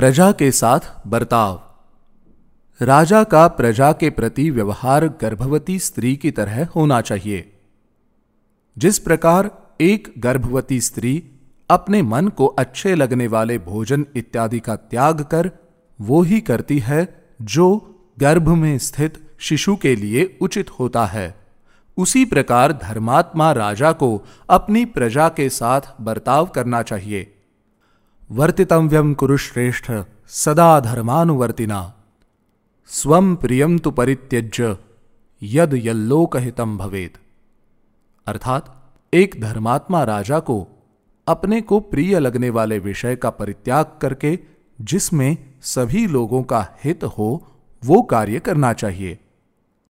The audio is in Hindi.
प्रजा के साथ बर्ताव। राजा का प्रजा के प्रति व्यवहार गर्भवती स्त्री की तरह होना चाहिए। जिस प्रकार एक गर्भवती स्त्री अपने मन को अच्छे लगने वाले भोजन इत्यादि का त्याग कर, वो ही करती है जो गर्भ में स्थित शिशु के लिए उचित होता है। उसी प्रकार धर्मात्मा राजा को अपनी प्रजा के साथ बर्ताव करना चाहिए। वर्तितव्यम कुरुश्रेष्ठ सदा धर्मानुवर्तिना। स्वम प्रियम तु परित्यज्य, यद यल्लोकहितम भवेद अर्थात, एक धर्मात्मा राजा को अपने को प्रिय लगने वाले विषय का परित्याग करके जिसमें सभी लोगों का हित हो, वो कार्य करना चाहिए।